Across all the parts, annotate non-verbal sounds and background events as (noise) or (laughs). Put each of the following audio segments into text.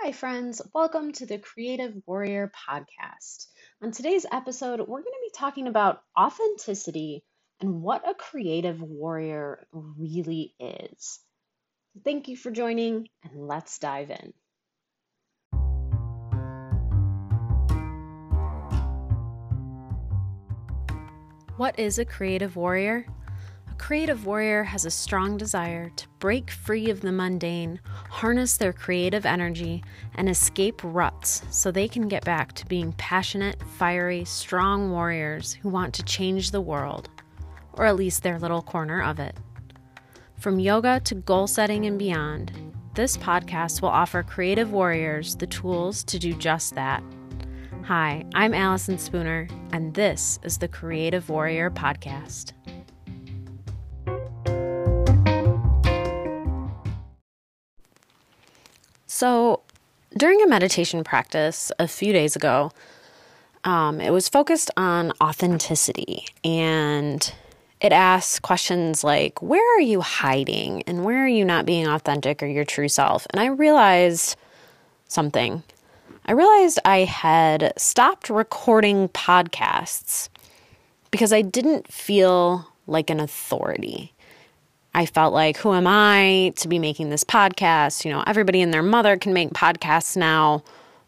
Hi, friends. Welcome to the Creative Warrior Podcast. On today's episode, we're going to be talking about authenticity and what a creative warrior really is. Thank you for joining, and let's dive in. What is a creative warrior? Creative warrior has a strong desire to break free of the mundane, harness their creative energy, and escape ruts so they can get back to being passionate, fiery, strong warriors who want to change the world, or at least their little corner of it. From yoga to goal setting and beyond, this podcast will offer creative warriors the tools to do just that. Hi, I'm Allison Spooner, and this is the Creative Warrior Podcast. So, during a meditation practice a few days ago, um, it was focused on authenticity and it asks questions like, Where are you hiding? And where are you not being authentic or your true self? And I realized something. I realized I had stopped recording podcasts because I didn't feel like an authority. I felt like, who am I to be making this podcast? You know, everybody and their mother can make podcasts now.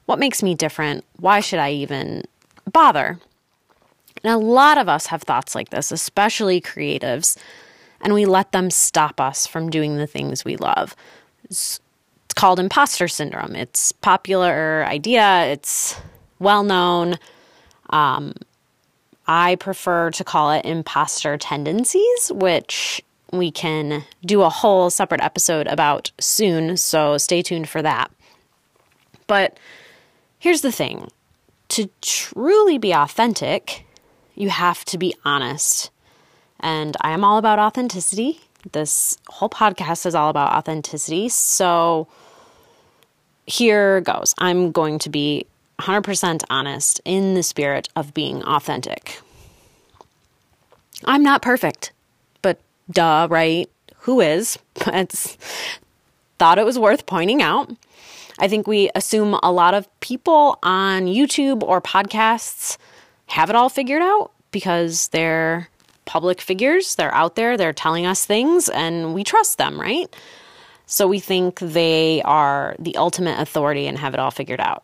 What makes me different? Why should I even bother? And a lot of us have thoughts like this, especially creatives, and we let them stop us from doing the things we love. It's, called imposter syndrome. It's popular idea. It's well known. Um, I prefer to call it imposter tendencies, which we can do a whole separate episode about soon, so stay tuned for that. But here's the thing to truly be authentic, you have to be honest. And I am all about authenticity. This whole podcast is all about authenticity. So here goes. I'm going to be 100% honest in the spirit of being authentic. I'm not perfect duh, right? Who is? (laughs) But thought it was worth pointing out. I think we assume a lot of people on YouTube or podcasts have it all figured out because they're public figures. They're out there, they're telling us things, and we trust them, right? So we think they are the ultimate authority and have it all figured out.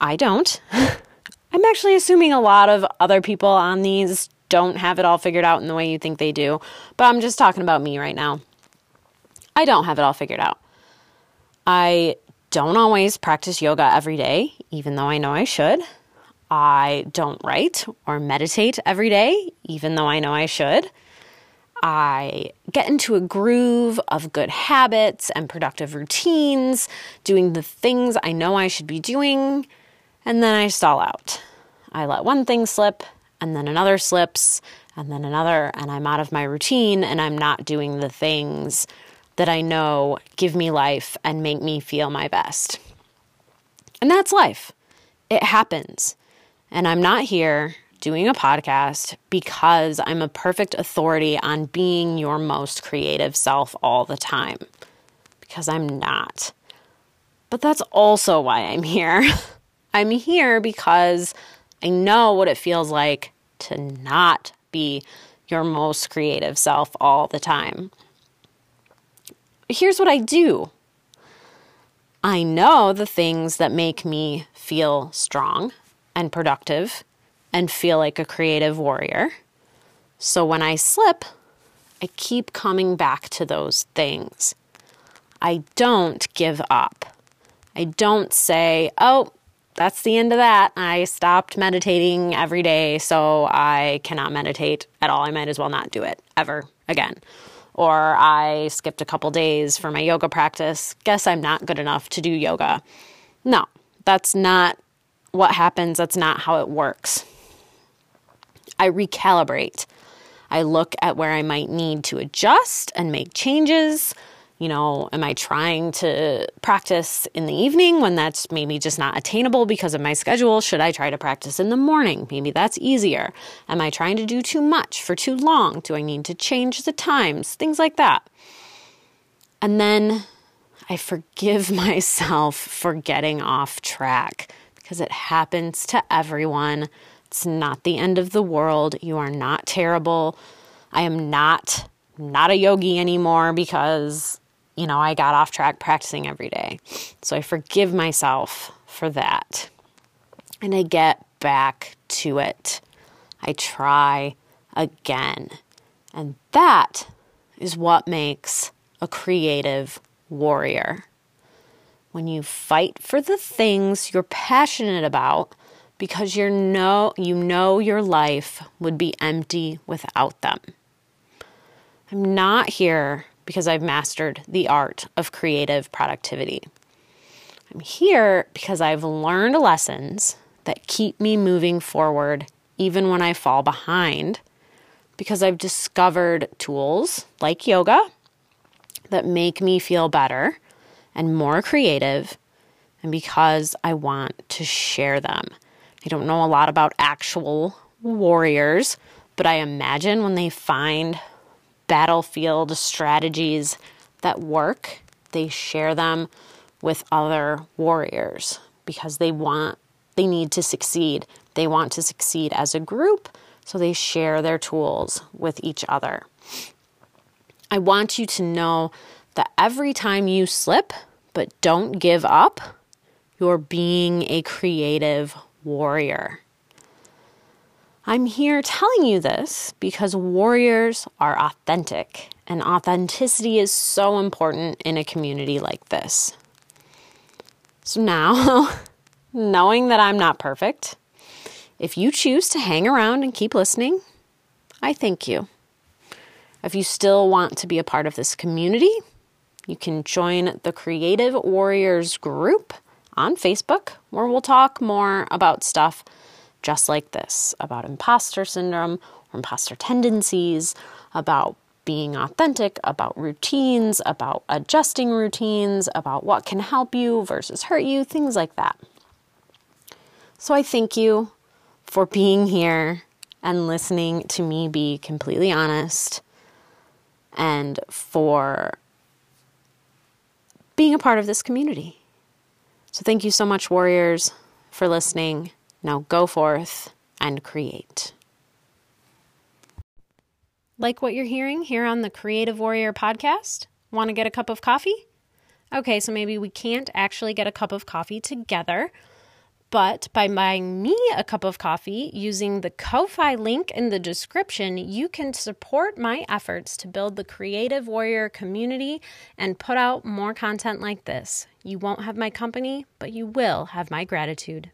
I don't. (laughs) I'm actually assuming a lot of other people on these don't have it all figured out in the way you think they do. But I'm just talking about me right now. I don't have it all figured out. I don't always practice yoga every day, even though I know I should. I don't write or meditate every day, even though I know I should. I get into a groove of good habits and productive routines, doing the things I know I should be doing, and then I stall out. I let one thing slip and then another slips, and then another, and I'm out of my routine and I'm not doing the things that I know give me life and make me feel my best. And that's life. It happens. And I'm not here doing a podcast because I'm a perfect authority on being your most creative self all the time. Because I'm not. But that's also why I'm here. (laughs) I'm here because I know what it feels like to not be your most creative self all the time. Here's what I do I know the things that make me feel strong and productive and feel like a creative warrior. So when I slip, I keep coming back to those things. I don't give up. I don't say, oh, that's the end of that. I stopped meditating every day, so I cannot meditate at all. I might as well not do it ever again. Or I skipped a couple days for my yoga practice. Guess I'm not good enough to do yoga. No, that's not what happens. That's not how it works. I recalibrate. I look at where I might need to adjust and make changes you know, am I trying to practice in the evening when that's maybe just not attainable because of my schedule? Should I try to practice in the morning? Maybe that's easier. Am I trying to do too much for too long? Do I need to change the times? Things like that. And then I forgive (laughs) myself for getting off track because it happens to everyone. It's not the end of the world. You are not terrible. I am not not a yogi anymore because you know, I got off track practicing every day. So I forgive myself for that. And I get back to it. I try again. And that is what makes a creative warrior. When you fight for the things you're passionate about because you know you know your life would be empty without them. I'm not here because I've mastered the art of creative productivity. I'm here because I've learned lessons that keep me moving forward even when I fall behind, because I've discovered tools like yoga that make me feel better and more creative, and because I want to share them. I don't know a lot about actual warriors, but I imagine when they find battlefield strategies that work, they share them with other warriors because they want they need to succeed. They want to succeed as a group, so they share their tools with each other. I want you to know that every time you slip but don't give up, you're being a creative warrior. I'm here telling you this because warriors are authentic, and authenticity is so important in a community like this. So now, (laughs) knowing that I'm not perfect, if you choose to hang around and keep listening, I thank you. If you still want to be a part of this community, you can join the Creative Warriors group on Facebook, where we'll talk more about stuff just like this about imposter syndrome or imposter tendencies, about being authentic, about routines, about adjusting routines, about what can help you versus hurt you, things like that. So I thank you for being here and listening to me be completely honest and for being a part of this community. So thank you so much, Warriors, for listening. Now go forth and create. Like what you're hearing here on the Creative Warrior podcast? Want to get a cup of coffee? Okay, so maybe we can't actually get a cup of coffee together, but by buying me a cup of coffee using the Ko-Fi link in the description, you can support my efforts to build the Creative Warrior community and put out more content like this. You won't have my company, but you will have my gratitude.